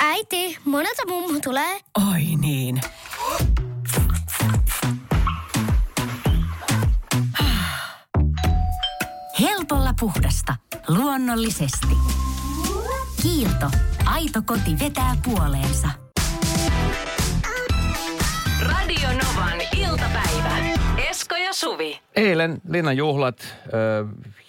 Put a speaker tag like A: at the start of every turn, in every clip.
A: Äiti, monelta mummu tulee?
B: Oi niin. Helpolla puhdasta. Luonnollisesti. Kiilto. Aito koti vetää puoleensa. Radio Novan iltapäivä. Esko ja Suvi.
C: Eilen Linnan juhlat, ö,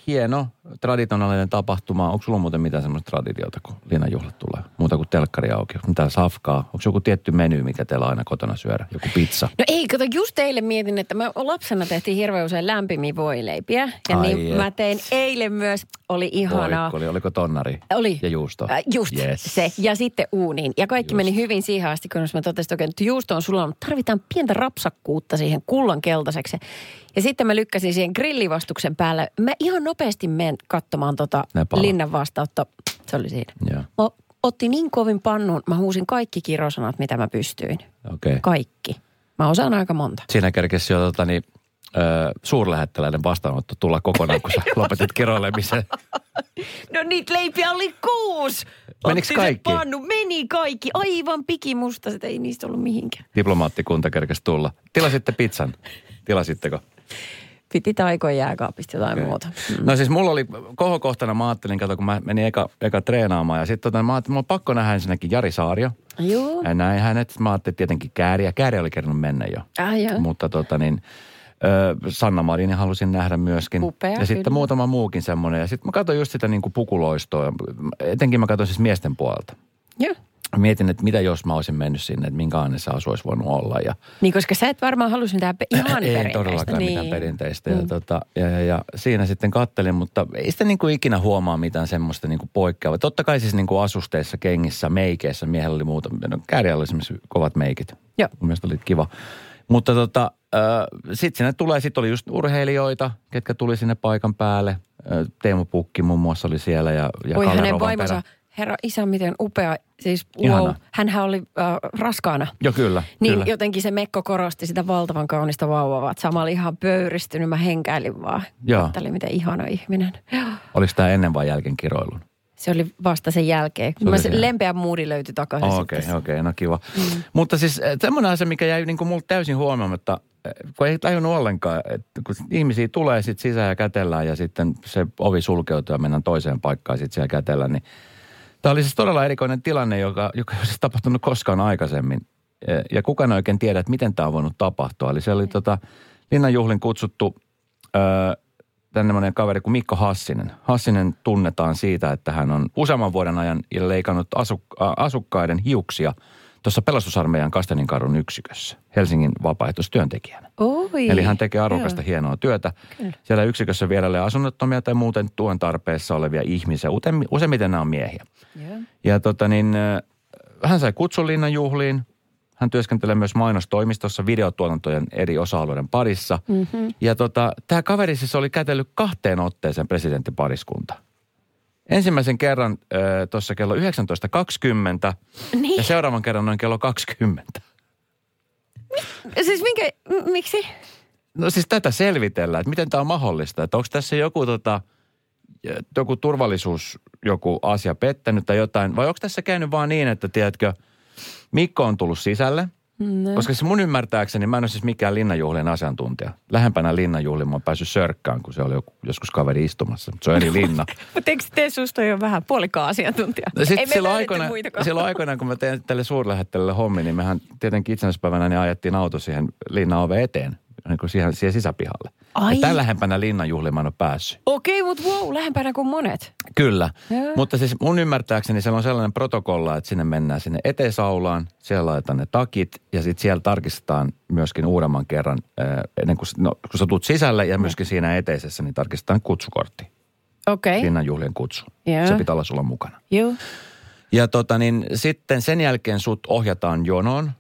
C: hieno traditionaalinen tapahtuma. Onko sulla muuten mitään semmoista traditiota, kun Linnan juhlat tulee? Muuta kuin telkkari auki. Mitään safkaa? Onko joku tietty meny, mikä teillä aina kotona syödä? Joku pizza?
D: No ei, kato, just eilen mietin, että me lapsena tehtiin hirveän usein lämpimiä voileipiä. Ja
C: Ai
D: niin
C: et.
D: mä tein eilen myös, oli ihanaa.
C: Voikko oli, oliko tonnari?
D: Oli.
C: Ja juusto?
D: Äh, just
C: Yes.
D: se. Ja sitten uuniin. Ja kaikki
C: Just.
D: meni hyvin siihen asti, kun mä totesin, että nyt juusto on sulla, mutta tarvitaan pientä rapsakkuutta siihen kullan keltaiseksi. Ja sitten mä lykkäsin siihen grillivastuksen päälle. Mä ihan nopeasti menen katsomaan tota linnan vastautta. Se oli siinä.
C: Joo,
D: Mä otti niin kovin pannun, mä huusin kaikki kirosanat, mitä mä pystyin.
C: Okay.
D: Kaikki. Mä osaan aika monta.
C: Siinä kerkesi jo tota, niin, ö, suurlähettiläiden vastaanotto tulla kokonaan, kun sä lopetit kiroilemisen.
D: No niitä leipiä oli kuusi. Se
C: kaikki?
D: Pannu, meni kaikki. Aivan pikimusta, sitä ei niistä ollut mihinkään.
C: Diplomaattikunta kerkesi tulla. Tilasitte pizzan. Tilasitteko?
D: Piti taikoja jääkaapista jotain okay. muuta. Mm.
C: No siis mulla oli kohokohtana, mä ajattelin, kato, kun mä menin eka, eka treenaamaan. Ja sitten tota, mä ajattelin, mulla on pakko nähdä ensinnäkin Jari Saario.
D: Joo.
C: Ja näin hänet. Mä ajattelin tietenkin Kääriä. Kääri oli kerännyt mennä jo.
D: Ah, joo.
C: Mutta tota niin, Sanna Marinin halusin nähdä myöskin.
D: Upea,
C: ja sitten
D: kyllä.
C: muutama muukin semmoinen. Ja sitten mä katsoin just sitä niin kuin pukuloistoa. Etenkin mä katsoin siis miesten puolelta.
D: Joo.
C: Mietin, että mitä jos mä olisin mennyt sinne, että minkälainen se asu olisi voinut olla. Ja
D: Niin, koska sä et varmaan halusi mitään pe- ihan
C: ei
D: perinteistä.
C: todellakaan
D: niin.
C: mitään perinteistä. Ja, tota, ja, ja, ja, siinä sitten kattelin, mutta ei sitä niin kuin ikinä huomaa mitään semmoista niin kuin poikkeavaa. Totta kai siis niin kuin asusteissa, kengissä, meikeissä miehellä oli muuta. No, Kääriällä oli esimerkiksi kovat meikit.
D: Joo.
C: Mun mielestä oli kiva. Mutta tota, äh, sitten sinne tulee, sitten oli just urheilijoita, ketkä tuli sinne paikan päälle. Teemu Pukki muun muassa oli siellä ja, ja
D: Oi
C: Kalle
D: hänen vaimonsa, herra isä, miten upea. Siis wow, hänhän oli äh, raskaana.
C: Joo, kyllä.
D: Niin
C: kyllä.
D: jotenkin se Mekko korosti sitä valtavan kaunista vauvaa. että Sama oli ihan pöyristynyt, mä henkäilin vaan.
C: Joo.
D: Kattelin, miten ihana ihminen.
C: Oliko tämä ennen vai jälkeen kiroilun?
D: Se oli vasta sen jälkeen.
C: oli
D: Mä se lempeä muuri löytyi takaisin
C: Okei,
D: sitten.
C: okei, no kiva. Mm. Mutta siis eh, semmoinen asia, mikä jäi niin kuin multa täysin huomaamatta, eh, kun ei tajunnut ollenkaan, että kun ihmisiä tulee sitten sisään ja kätellään ja sitten se ovi sulkeutuu ja mennään toiseen paikkaan sitten siellä kätellään, niin tämä oli siis todella erikoinen tilanne, joka, joka ei ole siis tapahtunut koskaan aikaisemmin. Ja kukaan ei oikein tiedä, että miten tämä on voinut tapahtua. Eli se oli tota, Linnanjuhlin kutsuttu tämmöinen kaveri kuin Mikko Hassinen. Hassinen tunnetaan siitä, että hän on useamman vuoden ajan leikannut asuk- asukkaiden hiuksia tuossa pelastusarmeijan Kasteninkarun yksikössä Helsingin vapaaehtoistyöntekijänä.
D: Oi.
C: Eli hän tekee arvokasta
D: Joo.
C: hienoa työtä.
D: Kyllä.
C: Siellä yksikössä vierailee asunnottomia tai muuten tuen tarpeessa olevia ihmisiä. Useimmiten nämä on miehiä.
D: Joo.
C: Ja tota niin, hän sai kutsun Linnan juhliin. Hän työskentelee myös mainostoimistossa videotuotantojen eri osa-alueiden parissa. Mm-hmm. Ja tota, tämä kaveri siis oli kätellyt kahteen otteeseen presidenttipariskunta. Ensimmäisen kerran äh, tuossa kello 19.20
D: Niin.
C: ja seuraavan kerran noin kello 20.
D: Siis minkä, m- miksi?
C: No siis tätä selvitellään, että miten tämä on mahdollista. Että onko tässä joku, tota, joku turvallisuus, joku asia pettänyt tai jotain. Vai onko tässä käynyt vaan niin, että tiedätkö, Mikko on tullut sisälle.
D: No.
C: Koska se mun ymmärtääkseni, mä en ole siis mikään linnanjuhlien asiantuntija. Lähempänä linnanjuhliin mä oon päässyt sörkkään, kun se oli joku, joskus kaveri istumassa. Mutta se on eri linna.
D: Mutta eikö tee susta jo vähän puolikaan asiantuntija?
C: No sit
D: Ei
C: silloin, aikoina, silloin aikoinaan, kun mä tein tälle suurlähettelylle hommi, niin mehän tietenkin itsenäispäivänä niin ajettiin auto siihen linnan ove eteen, niin kuin siihen, siihen sisäpihalle.
D: Ai.
C: Ja tämän lähempänä linnanjuhliin mä en ole päässyt.
D: Okei, mutta wow, lähempänä kuin monet.
C: Kyllä,
D: Joo.
C: mutta siis mun ymmärtääkseni siellä on sellainen protokolla, että sinne mennään sinne etesaulaan, siellä laitetaan ne takit ja sitten siellä tarkistetaan myöskin uudemman kerran, äh, ennen kuin, no, kun sä tulet sisälle ja myöskin siinä eteisessä, niin tarkistetaan kutsukortti,
D: Okei.
C: linnanjuhlien kutsu.
D: Joo.
C: Se pitää olla sulla mukana.
D: Joo.
C: Ja tota niin, sitten sen jälkeen sut ohjataan jonoon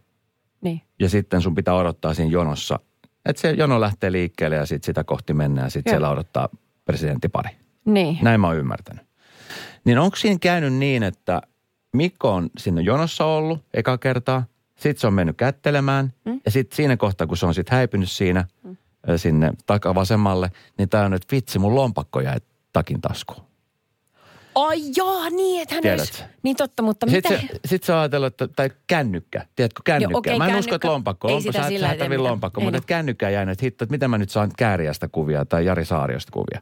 D: Niin.
C: ja sitten sun pitää odottaa siinä jonossa, että se jono lähtee liikkeelle ja sitten sitä kohti mennään ja sitten siellä odottaa presidenttipari.
D: Niin.
C: Näin mä oon ymmärtänyt. Niin onko siinä käynyt niin, että Mikko on sinne jonossa ollut eka kertaa, sitten se on mennyt kättelemään mm. ja sitten siinä kohtaa, kun se on sitten häipynyt siinä mm. sinne takavasemmalle, niin tämä on, että vitsi, mun lompakko jäi takin taskuun.
D: Ai joo, niin, että hän
C: Tiedät.
D: olisi... Niin totta, mutta mitä...
C: Sitten se, sit se on ajatellut, että, tai kännykkä, tiedätkö, kännykkä.
D: okei,
C: mä en
D: kännykkä.
C: usko, että lompakko.
D: Ei sitä
C: sä,
D: sillä
C: sä
D: mitään.
C: lompakko, mutta että kännykkä jäi, että hitto, että mitä mä nyt saan Kääriästä kuvia tai Jari Saariosta kuvia.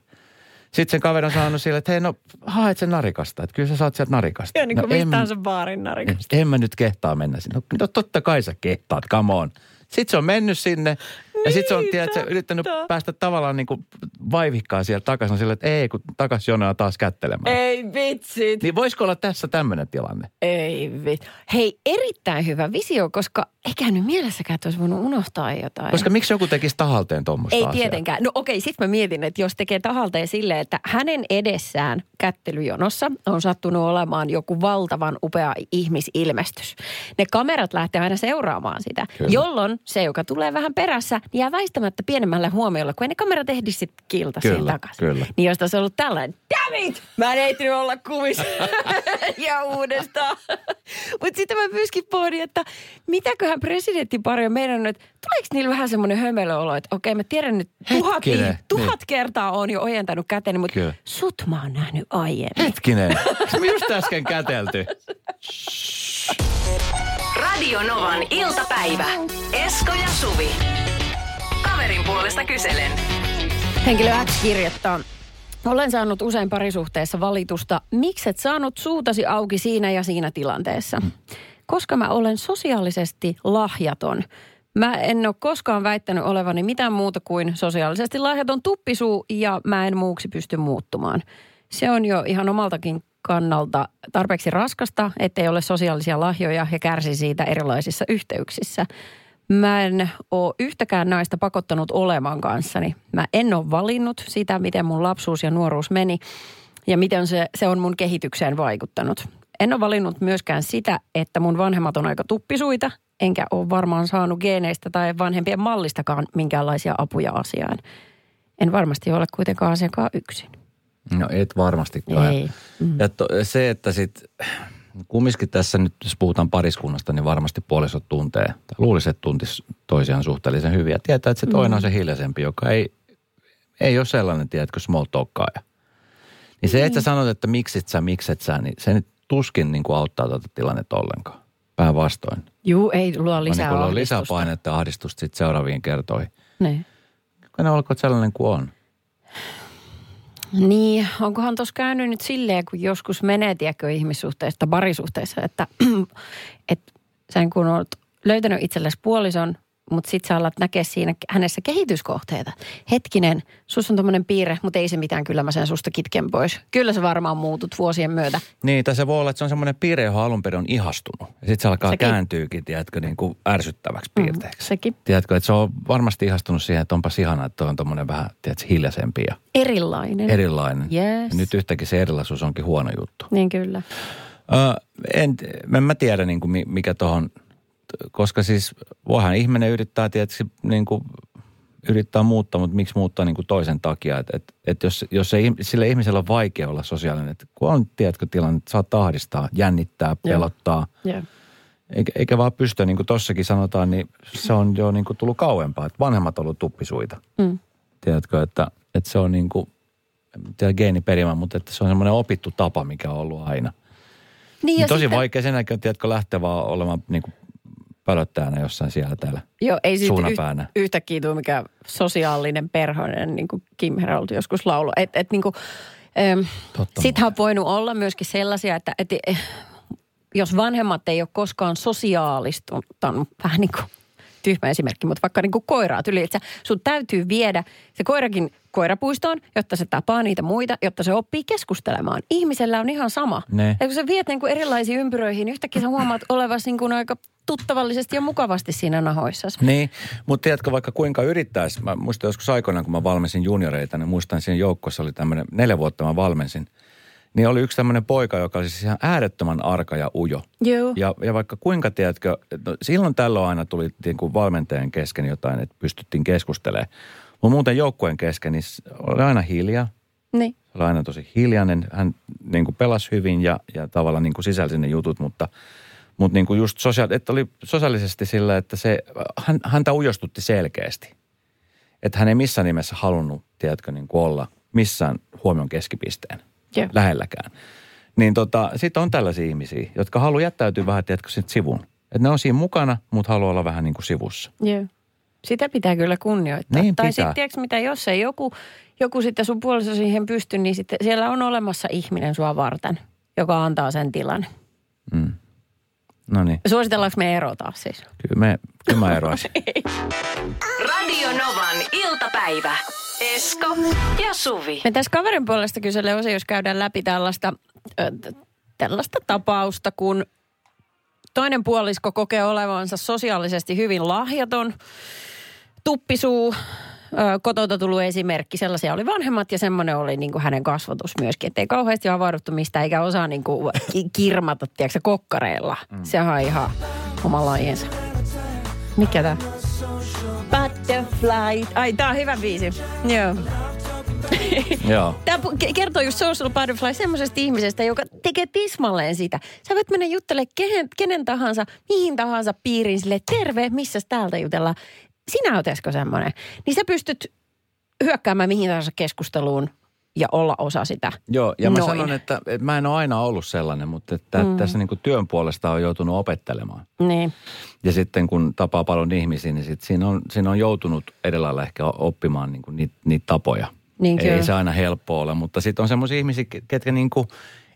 C: Sitten sen kaveri on sanonut sille, että hei no, haet sen narikasta, että kyllä sä saat sieltä narikasta.
D: Ja niin kuin
C: no,
D: mistä
C: en-
D: tahansa baarin narikasta.
C: en mä nyt kehtaa mennä sinne. No, no totta kai sä kehtaat, come on. Sitten se on mennyt sinne ja sitten se on
D: Niin,
C: tiedätkö, yrittänyt päästä tavallaan niin kuin vaivihkaa sieltä takaisin sille, että ei kun takas jonoa taas kättelemään.
D: Ei vitsit.
C: Niin voisiko olla tässä tämmöinen tilanne?
D: Ei vit. Hei, erittäin hyvä visio, koska eikä nyt mielessäkään, että olisi voinut unohtaa jotain.
C: Koska miksi joku tekisi tahalteen tuommoista
D: Ei
C: asiaa?
D: tietenkään. No okei, sitten mä mietin, että jos tekee tahalteen silleen, että hänen edessään kättelyjonossa on sattunut olemaan joku valtavan upea ihmisilmestys. Ne kamerat lähtee aina seuraamaan sitä,
C: Kyllä.
D: jolloin se, joka tulee vähän perässä, niin jää väistämättä pienemmällä huomiolla, kun ei ne kamerat ehdi sitten kilta siihen
C: Kyllä,
D: takaisin.
C: kyllä.
D: Niin jos tässä on ollut tällainen, damn it, mä en ehtinyt olla kuvissa ja uudestaan. Mutta sitten mä myöskin pohdin, että mitäköhän presidenttipari on meidän, että tuleeko niillä vähän semmoinen hömelöolo, että okei mä tiedän nyt tuhat,
C: Hetkinen,
D: ih- tuhat kertaa on jo ojentanut käteni, mutta
C: Kyllä.
D: sut mä oon nähnyt aiemmin.
C: Hetkinen, me just äsken kätelty?
B: Radio Novan iltapäivä. Esko ja Suvi. Kaverin puolesta kyselen.
D: Henkilö X kirjoittaa. Olen saanut usein parisuhteessa valitusta, miksi et saanut suutasi auki siinä ja siinä tilanteessa. Koska mä olen sosiaalisesti lahjaton. Mä en ole koskaan väittänyt olevani mitään muuta kuin sosiaalisesti lahjaton tuppisuu ja mä en muuksi pysty muuttumaan. Se on jo ihan omaltakin kannalta tarpeeksi raskasta, ettei ole sosiaalisia lahjoja ja kärsi siitä erilaisissa yhteyksissä. Mä en ole yhtäkään naista pakottanut olemaan kanssani. Mä en ole valinnut sitä, miten mun lapsuus ja nuoruus meni ja miten se, se on mun kehitykseen vaikuttanut. En ole valinnut myöskään sitä, että mun vanhemmat on aika tuppisuita, enkä ole varmaan saanut geeneistä tai vanhempien mallistakaan minkäänlaisia apuja asiaan. En varmasti ole kuitenkaan asiakaan yksin.
C: No et varmastikaan.
D: Ei. Mm.
C: Ja to, se, että sit, kumminkin tässä nyt, jos puhutaan pariskunnasta, niin varmasti puolisot tuntee, tai luulisi, että tuntisi toisiaan suhteellisen hyvin. Ja tietää, että se toinen on se hiljaisempi, joka ei, ei ole sellainen, tiedätkö, small talkkaaja. Niin se, että sä sanot, että miksit sä, mikset sä, niin se nyt tuskin niin kuin auttaa tuota tilannetta ollenkaan. Päinvastoin.
D: Juu, ei luo
C: Vaan
D: lisää
C: niin luo
D: ahdistusta.
C: lisäpainetta ja ahdistusta sit seuraaviin kertoihin.
D: Niin.
C: Kun ne olkoon sellainen kuin on.
D: Niin, onkohan tuossa käynyt nyt silleen, kun joskus menee, tiedätkö, ihmissuhteessa tai parisuhteessa, että, että sen kun olet löytänyt itsellesi puolison, mutta sit sä alat näkeä siinä hänessä kehityskohteita. Hetkinen, sus on tommonen piirre, mutta ei se mitään, kyllä mä sen susta kitken pois. Kyllä sä varmaan muutut vuosien myötä.
C: Niin, tai se voi olla, että se on semmoinen piirre, johon alun perin on ihastunut. Ja sitten se alkaa
D: Sekin.
C: kääntyykin, tiedätkö, niin kuin ärsyttäväksi piirteeksi.
D: Mm, sekin.
C: Tiedätkö, että se on varmasti ihastunut siihen, että onpas ihana, että on tommonen vähän, tiedätkö, hiljaisempi ja
D: Erilainen.
C: erilainen.
D: Yes.
C: Ja nyt yhtäkkiä se erilaisuus onkin huono juttu.
D: Niin kyllä.
C: Ö, en, en mä tiedä, niin kuin, mi- mikä tuohon, koska siis voihan ihminen yrittää tietysti niin kuin, yrittää muuttaa, mutta miksi muuttaa niin kuin toisen takia? Että et, et jos, jos se, ihm- sillä ihmisellä on vaikea olla sosiaalinen, että kun on, tiedätkö, tilanne, että saa tahdistaa, jännittää, pelottaa, eikä, eikä vaan pysty, niin kuin tossakin sanotaan, niin se on jo niin kuin tullut kauempaa, että vanhemmat on ollut tuppisuita.
D: Mm.
C: Tiedätkö, että, että se on niin kuin, tiedä geeniperimä, mutta että se on semmoinen opittu tapa, mikä on ollut aina.
D: Niin,
C: Niin tosi
D: sitten-
C: vaikea sen jälkeen, tiedätkö, lähteä vaan olemaan niin kuin pölöttäjänä jossain siellä täällä.
D: Joo, ei siitä
C: suunapäänä.
D: yh, yhtäkkiä tule mikään sosiaalinen perhonen, niin kuin Kim Herold joskus lauloi. Et, et niin kuin, Sittenhän on voinut olla myöskin sellaisia, että, että eh, jos vanhemmat ei ole koskaan sosiaalistunut, vähän niin kuin tyhmä esimerkki, mutta vaikka niin kuin koiraa tyli, että sun täytyy viedä se koirakin koirapuistoon, jotta se tapaa niitä muita, jotta se oppii keskustelemaan. Ihmisellä on ihan sama.
C: Ne.
D: Ja kun sä viet niin kuin erilaisiin ympyröihin, yhtäkkiä sä huomaat olevasi niin kuin aika tuttavallisesti ja mukavasti siinä nahoissasi.
C: Niin, mutta tiedätkö vaikka kuinka yrittäisi, mä muistan joskus aikoinaan, kun mä valmensin junioreita, niin muistan siinä joukkossa oli tämmöinen, neljä vuotta mä valmensin, niin oli yksi tämmöinen poika, joka oli siis ihan äärettömän arka ja ujo.
D: Joo.
C: Ja, ja vaikka kuinka, tiedätkö, no, silloin tällöin aina tuli niin kuin valmentajan kesken jotain, että pystyttiin keskustelemaan. Mutta muuten joukkueen kesken, niin oli aina hiljaa.
D: Niin.
C: Se oli aina tosi hiljainen. Hän niin kuin pelasi hyvin ja, ja tavallaan niin kuin sisälsi ne jutut, mutta, mutta niin kuin just sosiaali, että oli sosiaalisesti sillä, että se, hän, häntä ujostutti selkeästi. Että hän ei missään nimessä halunnut, tiedätkö, niin kuin olla missään huomion keskipisteen
D: Joo.
C: lähelläkään. Niin tota, sitten on tällaisia ihmisiä, jotka haluaa jättäytyä vähän, tiedätkö, sit sivuun. Että ne on siinä mukana, mutta haluaa olla vähän niin kuin sivussa.
D: Joo. Sitä pitää kyllä kunnioittaa.
C: Niin
D: tai sitten, tiedätkö mitä, jos ei joku, joku sitten sun puoliso siihen pysty, niin sitten siellä on olemassa ihminen sua varten, joka antaa sen tilan.
C: No niin,
D: Suositellaanko me erota siis?
C: kyllä, me, kyllä mä eroaisin.
B: Radio Novan iltapäivä. Esko ja Suvi.
D: Me tässä kaverin puolesta kyselle osa, jos käydään läpi tällaista, ö, t- tällaista tapausta, kun toinen puolisko kokee olevansa sosiaalisesti hyvin lahjaton, tuppisuu, kotota tullut esimerkki, sellaisia oli vanhemmat ja semmoinen oli niin kuin hänen kasvatus myöskin, ettei kauheasti havahduttu mistä eikä osaa niin kuin ki- kirmata, tiedätkö, kokkareilla. Mm. Sehän on ihan oma lajiensa. Mikä tää? Butterfly. Ai, tää on hyvä biisi. Joo.
C: Joo.
D: Tämä kertoo just Social Butterfly semmoisesta ihmisestä, joka tekee tismalleen sitä. Sä voit mennä juttelemaan kenen, kenen tahansa, mihin tahansa piiriin sille terve, missä täältä jutellaan. Sinä oot Esko semmoinen. Niin sä pystyt hyökkäämään mihin tahansa keskusteluun ja olla osa sitä.
C: Joo, ja mä
D: Noin.
C: sanon, että, että mä en ole aina ollut sellainen, mutta että mm. tässä niin kuin työn puolesta on joutunut opettelemaan.
D: Niin.
C: Ja sitten kun tapaa paljon ihmisiä, niin sit siinä, on, siinä on joutunut edellä ehkä oppimaan niin kuin niitä, niitä tapoja.
D: Niin
C: ei se aina helppoa ole, mutta sitten on semmoisia ihmisiä, ketkä niin kuin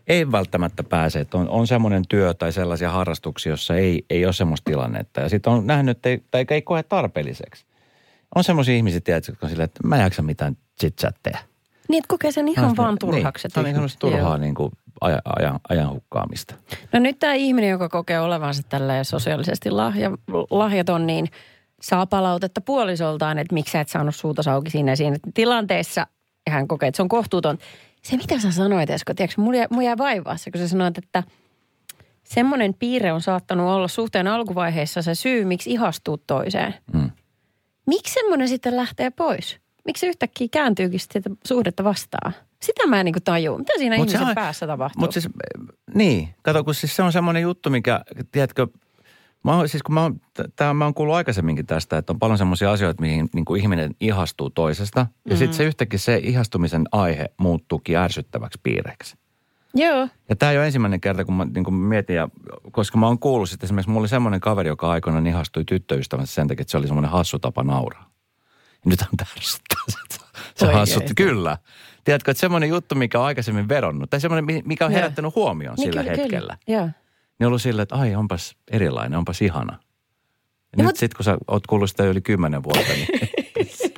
C: ei välttämättä pääse. Että on, on semmoinen työ tai sellaisia harrastuksia, jossa ei, ei ole semmoista tilannetta. Ja sitten on nähnyt, että ei, tai ei koe tarpeelliseksi. On semmoisia ihmisiä, tiedätkö, jotka on silleen, että mä en jaksa mitään chit-chatteja.
D: Niin, että kokee sen ihan vaan turhaksi.
C: Niin, niin turhaa niin kuin ajan, ajan, ajan hukkaamista.
D: No nyt tämä ihminen, joka kokee olevansa tällä sosiaalisesti lahja, lahjaton, niin saa palautetta puolisoltaan, että miksi sä et saanut suuta auki siinä, siinä tilanteessa. Ja hän kokee, että se on kohtuuton. Se, mitä sä sanoit, Esko, tiedätkö, mulla jäi vaivaa se, kun sä sanoit, että semmoinen piirre on saattanut olla suhteen alkuvaiheessa se syy, miksi ihastuu toiseen.
C: Mm.
D: Miksi semmoinen sitten lähtee pois? Miksi se yhtäkkiä kääntyykin sitä suhdetta vastaan? Sitä mä en niin tajua. Mitä siinä
C: Mut se
D: ihmisen
C: on-
D: päässä tapahtuu?
C: Mutta siis, eh, niin, kato, kun siis se on semmoinen juttu, mikä, tiedätkö, mä oon, siis kun mä oon, tää, mä oon kuullut aikaisemminkin tästä, että on paljon semmoisia asioita, mihin niin kuin ihminen ihastuu toisesta. Ja
D: Mm.
C: sitten se yhtäkkiä se ihastumisen aihe muuttuukin ärsyttäväksi piirreksi.
D: Joo.
C: Ja tämä ei ole ensimmäinen kerta, kun mä niin kun mietin, ja, koska mä oon kuullut sitten esimerkiksi, mulla oli semmoinen kaveri, joka aikoinaan ihastui tyttöystävänsä sen takia, että se oli semmoinen hassu tapa nauraa. Ja nyt on tärsyttää se, se hassutti. Kyllä. Tiedätkö, että semmoinen juttu, mikä on aikaisemmin vedonnut, tai semmoinen, mi- mikä on herättänyt huomioon
D: Niin
C: sillä
D: kyllä,
C: hetkellä.
D: Kyllä. Joo.
C: Niin on ollut silleen, että ai onpas erilainen, onpas ihana. Ja
D: No
C: nyt
D: mut-
C: sitten kun sä oot kuullut sitä yli kymmenen vuotta, niin se,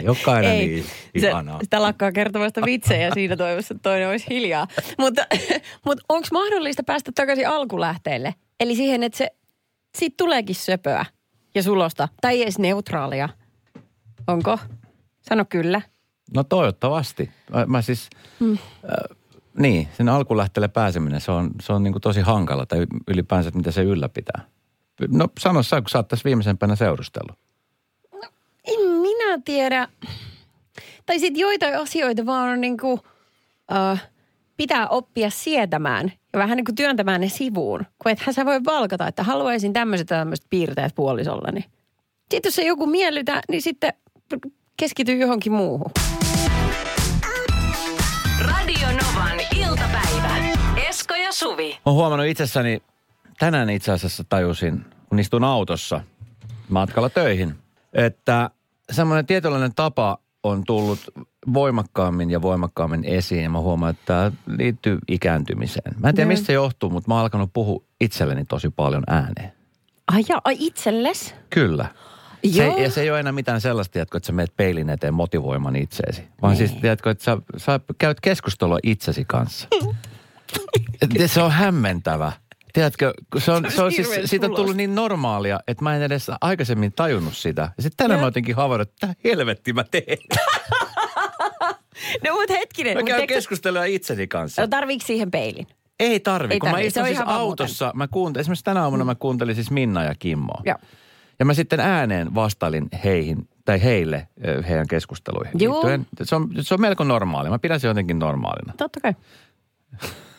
C: ei olekaan aina niin ihanaa.
D: Se, sitä lakkaa kertomasta vitsejä siinä toivossa, että toinen olisi hiljaa. mutta mutta onko mahdollista päästä takaisin alkulähteille? Eli siihen, että se, siitä tuleekin söpöä ja sulosta. Tai ei edes neutraalia. Onko? Sano kyllä.
C: No toivottavasti. Mä, mä siis, mm. äh, niin, sen alkulähteelle pääseminen, se on, se on niin kuin tosi hankala, tai ylipäänsä, että mitä se ylläpitää. No sano sä, kun sä oot tässä viimeisempänä seurustellut.
D: En minä tiedä. Tai sitten joitain asioita vaan on niin kuin, äh, pitää oppia sietämään ja vähän niin kuin työntämään ne sivuun. Kun ethän sä voi valkata, että haluaisin tämmöiset tämmöiset piirteet puolisollani. Sitten jos se joku miellytä, niin sitten keskity johonkin muuhun.
B: Esko ja Suvi.
C: Olen huomannut itsessäni, tänään itse asiassa tajusin, kun istun autossa matkalla töihin, että semmoinen tietynlainen tapa on tullut voimakkaammin ja voimakkaammin esiin. Mä huomaan, että tämä liittyy ikääntymiseen. Mä en tiedä, mistä se johtuu, mutta mä oon alkanut puhua itselleni tosi paljon ääneen.
D: Ai ja, ai itselles?
C: Kyllä. Se,
D: Joo.
C: ja se ei ole enää mitään sellaista, tiedätkö, että sä meet peilin eteen motivoimaan itseesi. Vaan siis, tiedätkö, että sä, sä käyt keskustelua itsesi kanssa. Se on hämmentävä. Tiedätkö, se on, se on siis, siitä on tullut niin normaalia, että mä en edes aikaisemmin tajunnut sitä. Ja sitten tänään mä jotenkin havainnut, että mitä helvetti mä teen.
D: No mutta hetkinen.
C: Mä
D: mut
C: käyn
D: teekö-
C: keskustelua itseni kanssa.
D: No tarviiko siihen peilin?
C: Ei tarvi,
D: Ei
C: kun mä
D: tarvi, se
C: istun siis autossa. Mä kuuntelin, esimerkiksi tänä aamuna mä kuuntelin siis Minna ja Kimmoa.
D: Joo.
C: Ja mä sitten ääneen vastailin heihin, tai heille heidän keskusteluihin.
D: Joo.
C: Se on, se on melko normaali. Mä pidän se jotenkin normaalina.
D: Totta kai.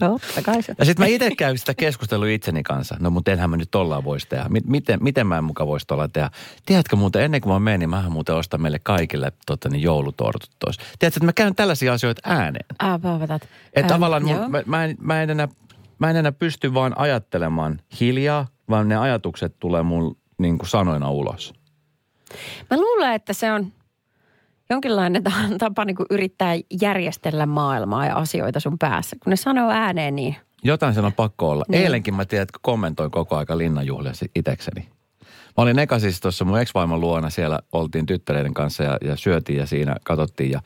D: Totta kai se.
C: Ja sitten mä itse käyn sitä keskustelua itseni kanssa. No mutta enhän mä nyt tollaan voisi tehdä. Miten, miten mä en muka voisi tollaan tehdä? Tiedätkö muuten, ennen kuin mä menen, niin mähän muuten ostan meille kaikille tota, niin joulutortut tois. Tiedätkö, että mä käyn tällaisia asioita ääneen.
D: Ah, paapatat.
C: Että
D: Ähm,
C: tavallaan mun, mä, mä, en, mä, en enää, mä en enää pysty vaan ajattelemaan hiljaa, vaan ne ajatukset tulee mun niin kuin sanoina ulos.
D: Mä luulen, että se on jonkinlainen ta- tapa niin kuin yrittää järjestellä maailmaa ja asioita sun päässä. Kun ne sanoo ääneen, niin
C: Jotain sen on pakko olla.
D: Niin.
C: Eilenkin mä tiedän, että kommentoin koko aika linnanjuhlia itekseni. Mä olin eka siis tuossa mun ex-vaimon luona, siellä oltiin tyttäreiden kanssa ja, ja syötiin ja siinä katsottiin ja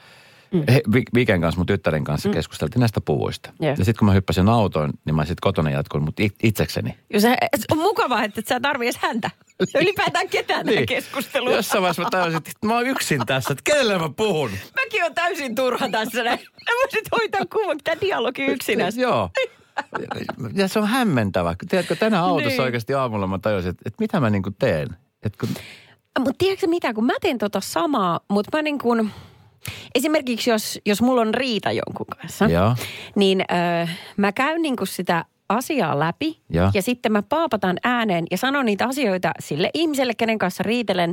C: mm. he, Vi- Viken kanssa, mun tyttären kanssa mm. keskusteltiin näistä puvuista.
D: Joo.
C: Ja sitten kun mä hyppäsin autoon, niin mä sitten kotona jatkoin, mutta it, itsekseni.
D: Ja se, on mukavaa, että et sä tarvii häntä. Ylipäätään ketään niin. keskustelua.
C: Jossain vaiheessa mä tajusin, että mä oon yksin tässä, että kenelle mä puhun.
D: Mäkin on täysin turha tässä. näin. Sä voisit hoitaa kuvan, tämä dialogi yksinä.
C: Joo. Ja se on hämmentävä. Tiedätkö, tänään autossa
D: Niin.
C: oikeasti aamulla mä tajusin, että, että mitä mä niinku teen. Että kun,
D: Mutta tiedätkö mitä, kun mä teen tota samaa, mutta mä niin kuin, esimerkiksi jos, jos mulla on riita jonkun kanssa,
C: Joo.
D: niin äh, mä käyn niin kuin sitä asiaa läpi
C: Joo.
D: ja sitten mä paapatan ääneen ja sanon niitä asioita sille ihmiselle, kenen kanssa riitelen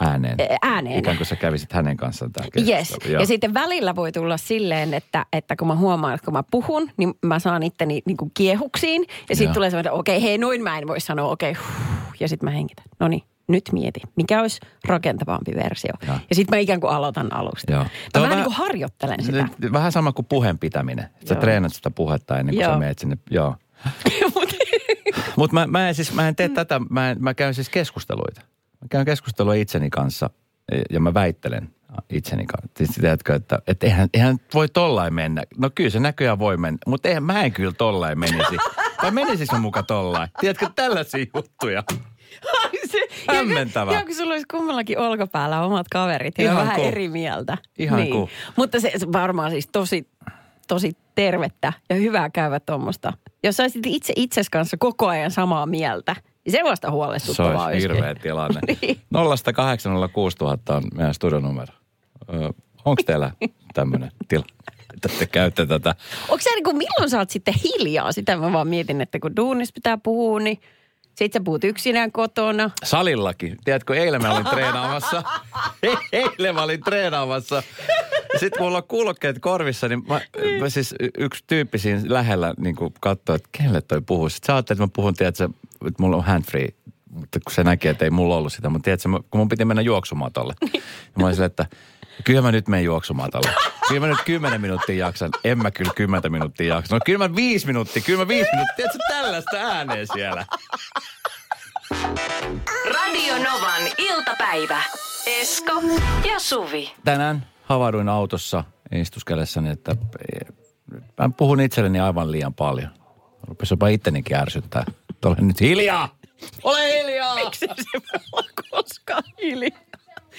C: ääneen.
D: Ääneen.
C: Ikään kuin sä kävisit hänen kanssaan tämä
D: Yes.
C: Joo.
D: Ja sitten välillä voi tulla silleen, että, että kun mä huomaan, että kun mä puhun, niin mä saan itteni niin kuin kiehuksiin. Ja sitten tulee semmoinen, okei, hei, noin mä en voi sanoa, okei, huh, ja sitten mä hengitän. No niin, nyt mieti, mikä olisi rakentavampi versio.
C: Joo.
D: Ja sitten mä ikään kuin aloitan alusta.
C: Joo.
D: Mä
C: Tämä
D: vähän
C: vähän-
D: niin kuin harjoittelen sitä.
C: Vähän sama kuin puheen pitäminen. Sä
D: Joo.
C: treenat sitä puhetta ennen kuin
D: Joo.
C: sä meet sinne. Joo.
D: Mut-
C: Mutta mä, mä, en siis, mä en tee tätä, mä, en, mä käyn siis keskusteluita. Mä käyn keskustelua itseni kanssa ja- ja mä väittelen itseni kanssa. Siis tiedätkö, että, että eihän, eihän voi tollain mennä. No kyllä se näköjään voi mennä, mutta eihän mä en kyllä tollain menisi. Tai menisikö muka tollain? Tiedätkö, tällaisia juttuja.
D: Ai se-
C: Hämmentävää.
D: Joo, kun sulla olisi kummallakin olkapäällä omat kaverit ja
C: Ihan
D: vähän
C: cool.
D: eri mieltä.
C: Ihan
D: niin.
C: cool.
D: Mutta se, se varmaan siis tosi, tosi tervettä ja hyvää käydä tuommoista. Jos sä olisit itse itses kanssa koko ajan samaa mieltä, niin se vasta
C: Se
D: huolestuttavaa
C: olisi
D: olisikin.
C: hirveä tilanne.
D: Niin.
C: 0806000 on meidän studionumero. Onko teillä tämmöinen tilanne, että te käytte tätä?
D: Onko se niin kuin, milloin sä oot sitten hiljaa? Sitä mä vaan mietin, että kun duunis pitää puhua, niin sit sä puhut yksinään kotona.
C: Salillakin. Tiedätkö, eilen mä olin treenaamassa. eilen mä olin treenaamassa. Sitten mulla on kuulokkeet korvissa, niin mä, mä siis yksi tyyppi siinä lähellä niin katsoi, että kenelle toi puhuu. Sitten sä ajattelet, että mä puhun, tiedätkö, että mulla on handfree. Mutta kun se näkee, että ei mulla ollut sitä. Mutta tiedätkö, kun mun piti mennä juoksumatolle. Niin mä olin silleen, että kyllä mä nyt menen juoksumatolle. Kyllä mä nyt kymmenen minuuttia jaksan. En mä kyllä kymmentä minuuttia jaksa. No kyllä mä viisi minuuttia, kyllä mä viisi minuuttia. Tiedätkö, tällaista ääneen siellä.
B: Radio Novan iltapäivä. Esko ja Suvi.
C: tänään havahduin autossa istuskellessani, että eh, mä puhun itselleni aivan liian paljon. Rupesi jopa ittenikin ärsyttää. Ole nyt hiljaa! Ole hiljaa!
D: Miksi se voi olla koskaan hiljaa?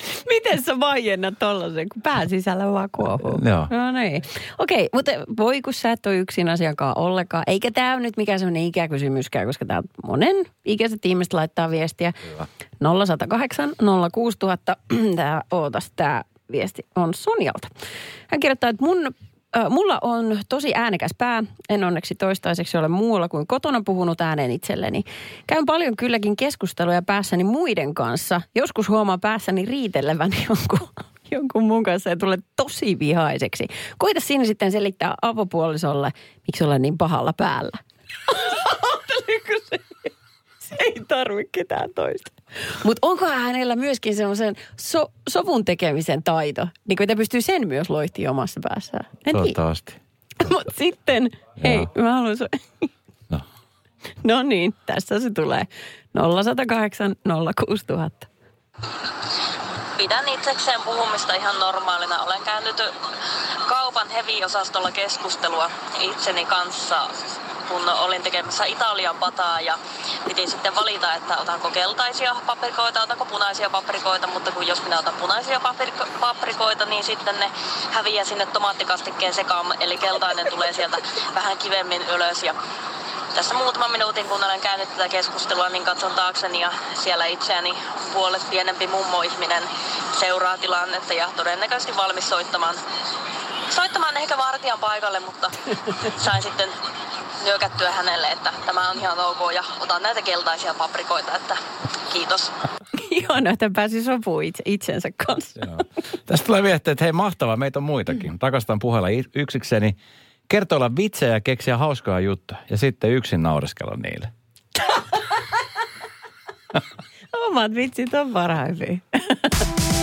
D: Miten sä vaiennat tollasen, kun pää sisällä vaan kuohuu?
C: Joo.
D: No niin. Okei, mutta voi kun sä et ole yksin asiakaan ollenkaan. Eikä tämä ole nyt mikään semmoinen ikäkysymyskään, koska tää monen ikäiset ihmiset laittaa viestiä. 0108 06000. Tää, ootas, tää viesti on Sonjalta. Hän kirjoittaa, että mun Mulla on tosi äänekäs pää. En onneksi toistaiseksi ole muualla kuin kotona puhunut ääneen itselleni. Käyn paljon kylläkin keskusteluja päässäni muiden kanssa. Joskus huomaan päässäni riitelevän jonkun, jonkun mun kanssa ja tulee tosi vihaiseksi. Koita siinä sitten selittää avopuolisolle, miksi olen niin pahalla päällä. Se? Ei tarvi ketään toista. Mutta onko hänellä myöskin semmoisen so, sovun tekemisen taito? Niin kuin, että pystyy sen myös loihtimaan omassa päässään. En tiedä.
C: Toivottavasti.
D: Mutta sitten, hei,
C: Joo.
D: mä haluan... So-
C: No.
D: no niin, tässä se tulee. 0108 06000.
E: Pidän itsekseen puhumista ihan normaalina. Olen käynyt kaupan heavy-osastolla keskustelua itseni kanssa, kun olin tekemässä Italian pataa ja piti sitten valita, että otanko keltaisia paprikoita, otanko punaisia paprikoita, mutta kun jos minä otan punaisia papriko- paprikoita, niin sitten ne häviää sinne tomaattikastikkeen sekaan, eli keltainen tulee sieltä vähän kivemmin ylös. Ja tässä muutaman minuutin, kun olen käynyt tätä keskustelua, niin katson taakseni ja siellä itseäni puolet pienempi mummoihminen seuraa tilannetta ja todennäköisesti valmis soittamaan, soittamaan ehkä vartijan paikalle, mutta sain sitten nyökättyä hänelle, että tämä on ihan ok ja otan näitä keltaisia paprikoita, että kiitos.
D: Ihana, että pääsi sopuun itse, itsensä kanssa.
C: Joo. Tästä tulee viestiä, että hei mahtavaa, meitä on muitakin. Rakastan puhella i- yksikseni, kertoilla vitsejä ja keksiä hauskoja juttuja ja sitten yksin naureskella niille.
D: Omat vitsit on parhaimpia.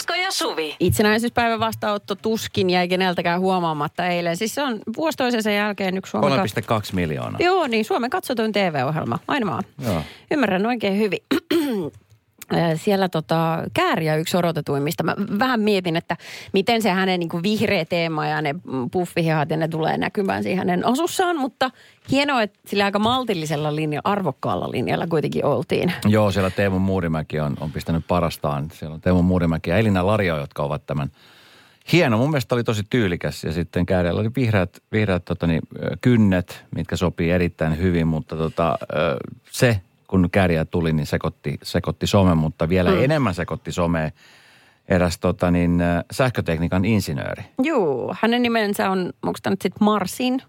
B: Esko ja Suvi.
D: Itsenäisyyspäivän vastaanotto tuskin jäi keneltäkään huomaamatta eilen. Siis se on vuosi toisensa jälkeen yksi Suomen... kat-
C: 3,2 miljoonaa.
D: Joo, niin Suomen katsotuin TV-ohjelma. Aina vaan.
C: Joo.
D: Ymmärrän oikein hyvin. Siellä tota, Kääriä yksi odotetuimmista. Mä vähän mietin, että miten se hänen niin kuin vihreä teema ja ne puffihihat ja ne tulee näkymään siihen hänen asussaan, mutta hienoa, että sillä aika maltillisella linjalla, arvokkaalla linjalla kuitenkin oltiin.
C: Joo, siellä Teemu Muurimäki on, on pistänyt parastaan. Siellä on Teemu Muurimäki ja Elina Lario, jotka ovat tämän hieno. Mun mielestä oli tosi tyylikäs ja sitten Kääriällä oli vihreät, vihreät totani, ö, kynnet, mitkä sopii erittäin hyvin, mutta tota, se, kun Kääriä tuli, niin sekoitti, sekoitti somen, mutta vielä mm. enemmän sekoitti somea eräs tota, niin, ö, sähkötekniikan insinööri.
D: Joo, hänen nimensä on, onko tämä nyt sitten Marsin?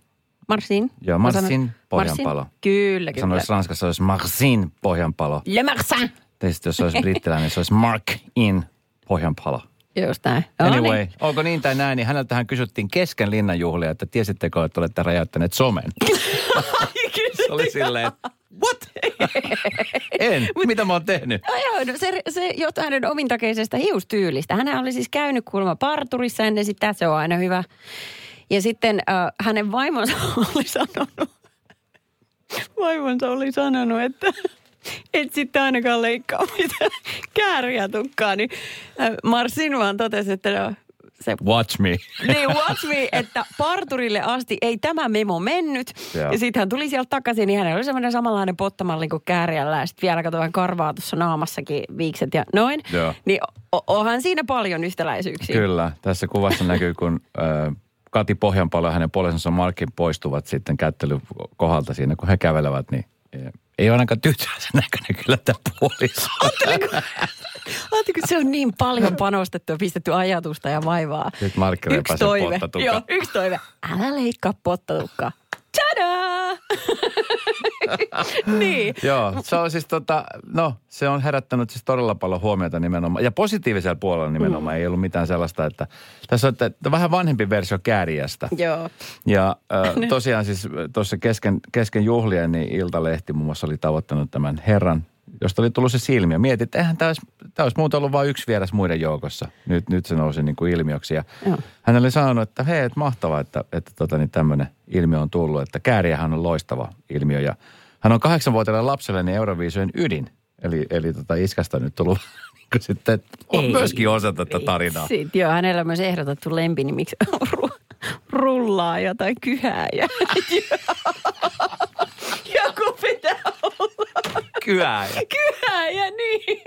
D: Marsin?
C: Joo, Marsin
D: sanon-
C: Pohjanpalo.
D: Kyllä, kyllä.
C: Sanoisi Ranskassa olisi Marsin Pohjanpalo.
D: Le Marsin.
C: Sitten jos se olisi brittiläinen, se olisi Mark in Pohjanpalo.
D: Just näin. No niin.
C: Anyway, onko niin tai näin, niin häneltähän kysyttiin kesken linnanjuhlia, että tiesittekö, että olette räjäyttäneet somen. Se oli silleen, että what? en, mitä mä oon tehnyt?
D: No joo, no se, se johtuu hänen omintakeisesta hiustyylistä. Hän oli siis käynyt kuulemma parturissa ennen sitä, se on aina hyvä. Ja sitten äh, hänen vaimonsa oli sanonut, vaimonsa oli sanonut, että et sitten ainakaan leikkaa mitään kääriä tukkaa. Niin äh, Marsin vaan totesi, että no, se
C: Watch me.
D: niin, watch me, että parturille asti ei tämä memo mennyt.
C: Joo.
D: Ja sitten hän tuli sieltä takaisin, niin hänellä oli semmoinen samanlainen pottomalli kuin kääriällä. Ja sitten vielä katsoin karvaa tuossa naamassakin viikset ja noin.
C: Joo.
D: Niin o- onhan siinä paljon yhtäläisyyksiä.
C: Kyllä, tässä kuvassa näkyy, kun ö, Kati Pohjanpalo ja hänen puolisonsa Markin poistuvat sitten kättelyn kohdalta siinä, kun he kävelevät, niin ei ole ainakaan tyhjäisen näköinen kyllä tämä puoliso.
D: Ajattelin, se on niin paljon panostettu ja pistetty ajatusta ja vaivaa.
C: Nyt Markki
D: Yksi toive.
C: pottatukka.
D: Joo, yksi toive. Älä leikkaa pottatukkaa. Tadaa! niin.
C: Joo, se on siis tota, no se on herättänyt siis todella paljon huomiota nimenomaan. Ja positiivisella puolella nimenomaan ei ollut mitään sellaista, että tässä on että vähän vanhempi versio Kääriästä.
D: Joo.
C: Ja äh, tosiaan siis tuossa kesken, kesken juhlien, niin Iltalehti muun muassa oli tavoittanut tämän herran, josta oli tullut se silmiö. Mietit, että eihän tämä olisi, tämä olisi muuten ollut vain yksi vieras muiden joukossa. Nyt, nyt se nousi niin kuin ilmiöksi. Ja
D: Joo.
C: hän oli sanonut, että hei, että mahtavaa, että, että tota, niin tämmöinen ilmiö on tullut. Että kääriähän on loistava ilmiö. Ja hän on kahdeksanvuotiaille lapselle niin Euroviisujen ydin. Eli, eli tota iskästä on nyt tullut niin sitten, on
D: Ei.
C: myöskin osa tätä tarinaa.
D: Sitten joo, hänellä on myös ehdotettu lempi, miksi ru- rullaa jotain kyhää ja joku pitää
C: Kyääjä.
D: kyhää ja niin.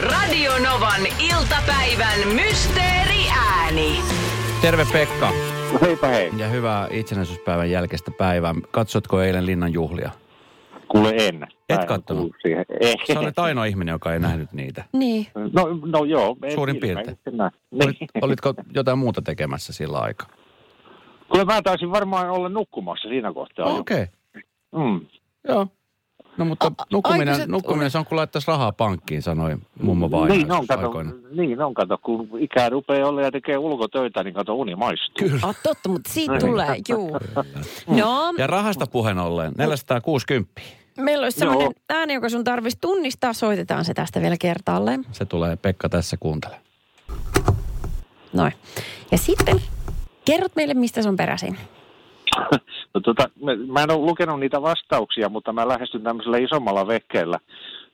B: Radio Novan iltapäivän mysteeriääni.
C: Terve Pekka.
F: Heipä hei.
C: Ja hyvää itsenäisyyspäivän jälkeistä päivää. Katsotko eilen Linnan juhlia?
F: Kuule en. En
C: kattonut? Sä olet ainoa ihminen, joka ei nähnyt niitä.
D: Niin.
F: No, no joo. en
C: Suurin piirtein. Olit,
F: Niin.
C: olitko jotain muuta tekemässä sillä aikaa?
F: Kuule mä taisin varmaan olla nukkumassa siinä kohtaa. jo.
C: Okei, okay.
F: Mm.
C: joo. No mutta
D: A-
C: nukkuminen,
D: aikuiset-
C: nukkuminen se on kuin laittaisi rahaa pankkiin, sanoi mummo vainaja
F: Niin on, kato,
C: aikoina.
F: niin on, kato, kun ikää rupeaa olla ja tekee ulkotöitä, niin kato, uni maistuu.
C: Kyllä.
D: Oh, totta, mutta siitä
F: Niin.
D: tulee, juu. No,
C: Ja rahasta puheen ollen, 460.
D: meillä olisi sellainen
F: Joo.
D: ääni, joka sun tarvitsisi tunnistaa. Soitetaan se tästä vielä kertaalleen.
C: Se tulee Pekka tässä kuuntele.
D: Noin. Ja sitten kerrot meille, mistä se on peräisin.
F: No, tota, mä, en ole lukenut niitä vastauksia, mutta mä lähestyn tämmöisellä isommalla vehkeellä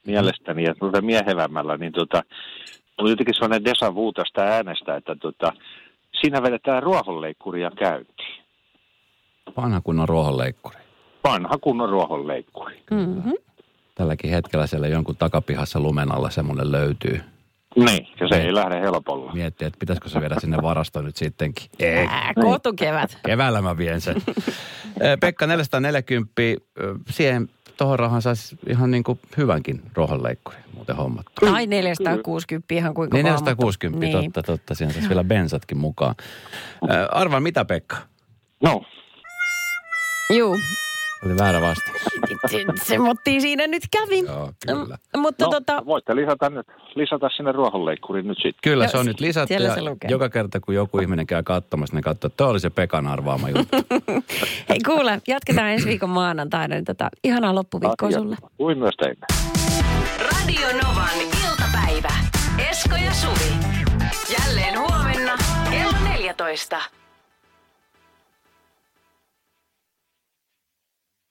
F: mielestäni ja tuota miehevämmällä, niin tota, on jotenkin sellainen deja vu tästä äänestä, että tota, siinä vedetään ruohonleikkuria käyntiin.
C: Vanha kunnon ruohonleikkuri.
F: Vanha kunnon ruohonleikkuri.
D: Mm-hmm.
C: Tälläkin hetkellä siellä jonkun takapihassa lumen alla semmoinen löytyy.
F: Niin, ja se ei lähde helpolla.
C: Miettii, että pitäisikö se viedä sinne varastoon nyt sittenkin. Ei.
D: Ää, kootu kevät.
C: Keväällä mä vien sen. Eh, Pekka 440, eh, siihen tohon rahan saisi ihan niin kuin hyvänkin rohonleikkuri muuten hommattu.
D: Tai 460 ihan kuinka
C: Niin
D: vaan,
C: 460,
D: mutta- niin.
C: totta, totta. Siihen saisi vielä bensatkin mukaan. Arvaa mitä, Pekka?
F: No,
D: Juu,
C: Oli väärä vastaus.
D: se, mottiin siinä nyt kävi.
C: Joo, kyllä.
D: M- mutta
F: no
D: tota,
F: voitte lisätä, nyt, lisätä sinne ruohonleikkuriin nyt sitten.
C: Kyllä se on nyt lisätty
D: siellä
C: ja
D: se lukee.
C: joka kerta kun joku ihminen käy katsomassa, niin katsoo, että oli se Pekan arvaama juttu.
D: hei kuule, jatketaan ensi viikon maanantaina. Niin tota, ihanaa loppuviikkoa
F: Asia.
D: sulle.
F: Kuin myös teille.
B: Radio Novan iltapäivä. Esko ja Suvi. Jälleen huomenna kello 14.